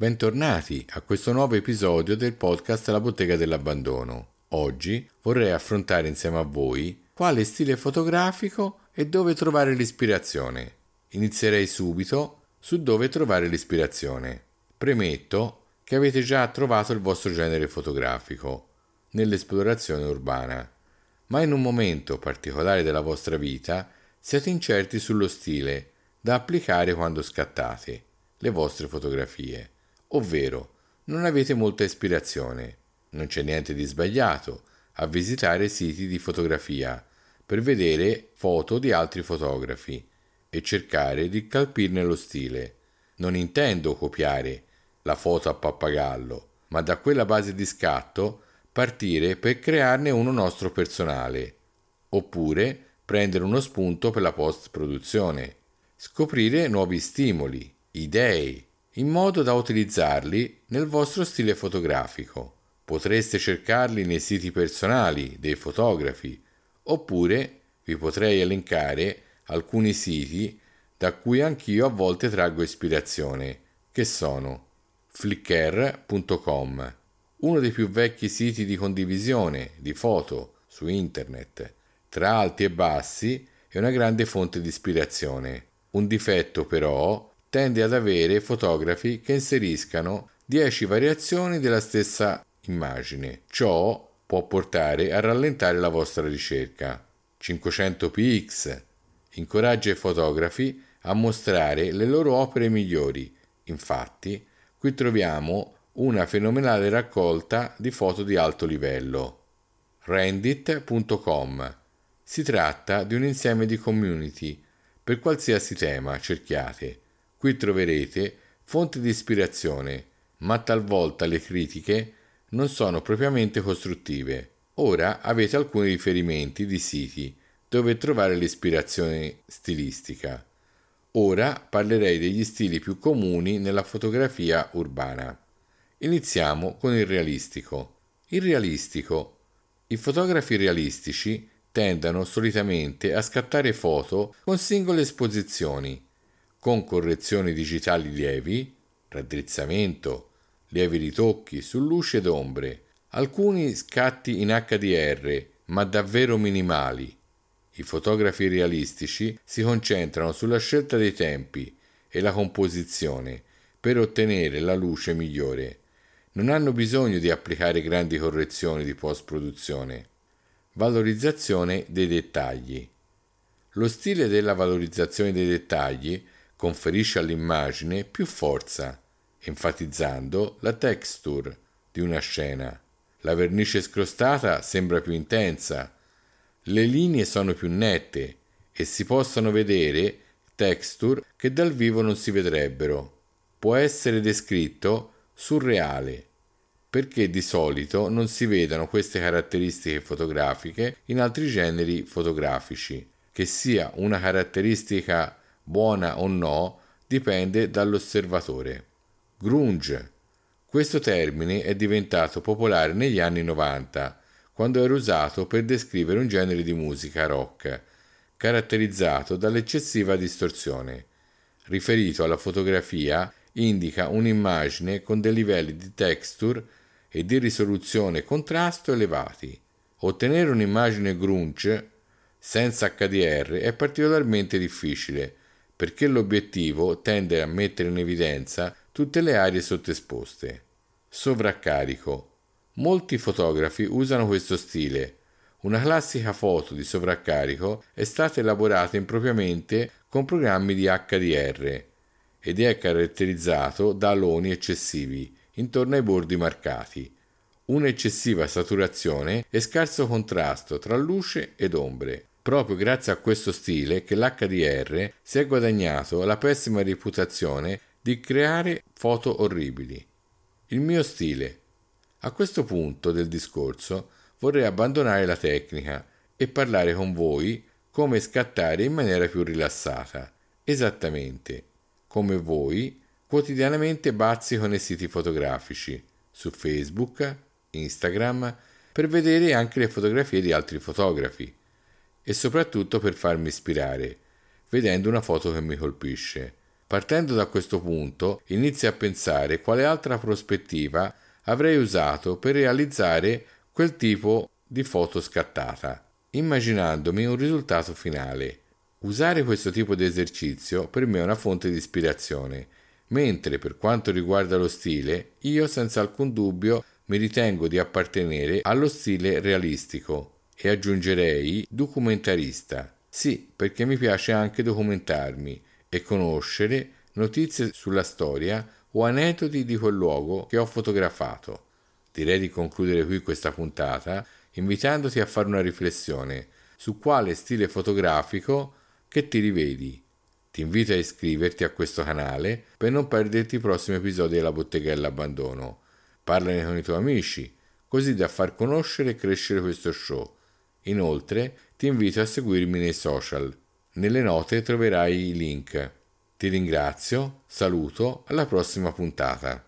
bentornati a questo nuovo episodio del podcast La bottega dell'abbandono. Oggi vorrei affrontare insieme a voi quale stile fotografico e dove trovare l'ispirazione. Inizierei subito su dove trovare l'ispirazione. Premetto che avete già trovato il vostro genere fotografico nell'esplorazione urbana, ma in un momento particolare della vostra vita siete incerti sullo stile da applicare quando scattate le vostre fotografie, ovvero non avete molta ispirazione. Non c'è niente di sbagliato a visitare siti di fotografia per vedere foto di altri fotografi e cercare di calpirne lo stile. Non intendo copiare la foto a pappagallo, ma da quella base di scatto partire per crearne uno nostro personale, oppure prendere uno spunto per la post produzione, scoprire nuovi stimoli, idee, in modo da utilizzarli nel vostro stile fotografico. Potreste cercarli nei siti personali dei fotografi, oppure vi potrei elencare alcuni siti da cui anch'io a volte traggo ispirazione, che sono flickr.com, uno dei più vecchi siti di condivisione di foto su internet. Tra alti e bassi è una grande fonte di ispirazione. Un difetto però tende ad avere fotografi che inseriscano 10 variazioni della stessa immagine. Ciò può portare a rallentare la vostra ricerca. 500px incoraggia i fotografi a mostrare le loro opere migliori. Infatti, qui troviamo una fenomenale raccolta di foto di alto livello. Rendit.com si tratta di un insieme di community per qualsiasi tema cerchiate Qui troverete fonti di ispirazione, ma talvolta le critiche non sono propriamente costruttive. Ora avete alcuni riferimenti di siti dove trovare l'ispirazione stilistica. Ora parlerei degli stili più comuni nella fotografia urbana. Iniziamo con il realistico. Il realistico. I fotografi realistici tendono solitamente a scattare foto con singole esposizioni con correzioni digitali lievi, raddrizzamento, lievi ritocchi su luce ed ombre, alcuni scatti in HDR, ma davvero minimali. I fotografi realistici si concentrano sulla scelta dei tempi e la composizione per ottenere la luce migliore. Non hanno bisogno di applicare grandi correzioni di post-produzione. Valorizzazione dei dettagli. Lo stile della valorizzazione dei dettagli conferisce all'immagine più forza, enfatizzando la texture di una scena. La vernice scrostata sembra più intensa, le linee sono più nette e si possono vedere texture che dal vivo non si vedrebbero. Può essere descritto surreale, perché di solito non si vedono queste caratteristiche fotografiche in altri generi fotografici. Che sia una caratteristica buona o no, dipende dall'osservatore. Grunge. Questo termine è diventato popolare negli anni 90, quando era usato per descrivere un genere di musica rock, caratterizzato dall'eccessiva distorsione. Riferito alla fotografia, indica un'immagine con dei livelli di texture e di risoluzione e contrasto elevati. Ottenere un'immagine grunge senza HDR è particolarmente difficile perché l'obiettivo tende a mettere in evidenza tutte le aree sottoesposte. Sovraccarico. Molti fotografi usano questo stile. Una classica foto di sovraccarico è stata elaborata impropriamente con programmi di HDR ed è caratterizzato da aloni eccessivi intorno ai bordi marcati, un'eccessiva saturazione e scarso contrasto tra luce ed ombre proprio grazie a questo stile che l'HDR si è guadagnato la pessima reputazione di creare foto orribili. Il mio stile. A questo punto del discorso vorrei abbandonare la tecnica e parlare con voi come scattare in maniera più rilassata, esattamente come voi quotidianamente bazzico nei siti fotografici, su Facebook, Instagram, per vedere anche le fotografie di altri fotografi e soprattutto per farmi ispirare, vedendo una foto che mi colpisce. Partendo da questo punto, inizio a pensare quale altra prospettiva avrei usato per realizzare quel tipo di foto scattata, immaginandomi un risultato finale. Usare questo tipo di esercizio per me è una fonte di ispirazione, mentre per quanto riguarda lo stile, io senza alcun dubbio mi ritengo di appartenere allo stile realistico e aggiungerei documentarista. Sì, perché mi piace anche documentarmi e conoscere notizie sulla storia o aneddoti di quel luogo che ho fotografato. Direi di concludere qui questa puntata invitandoti a fare una riflessione su quale stile fotografico che ti rivedi. Ti invito a iscriverti a questo canale per non perderti i prossimi episodi della Bottega dell'Abbandono. Parlane con i tuoi amici, così da far conoscere e crescere questo show. Inoltre ti invito a seguirmi nei social. Nelle note troverai i link. Ti ringrazio, saluto, alla prossima puntata.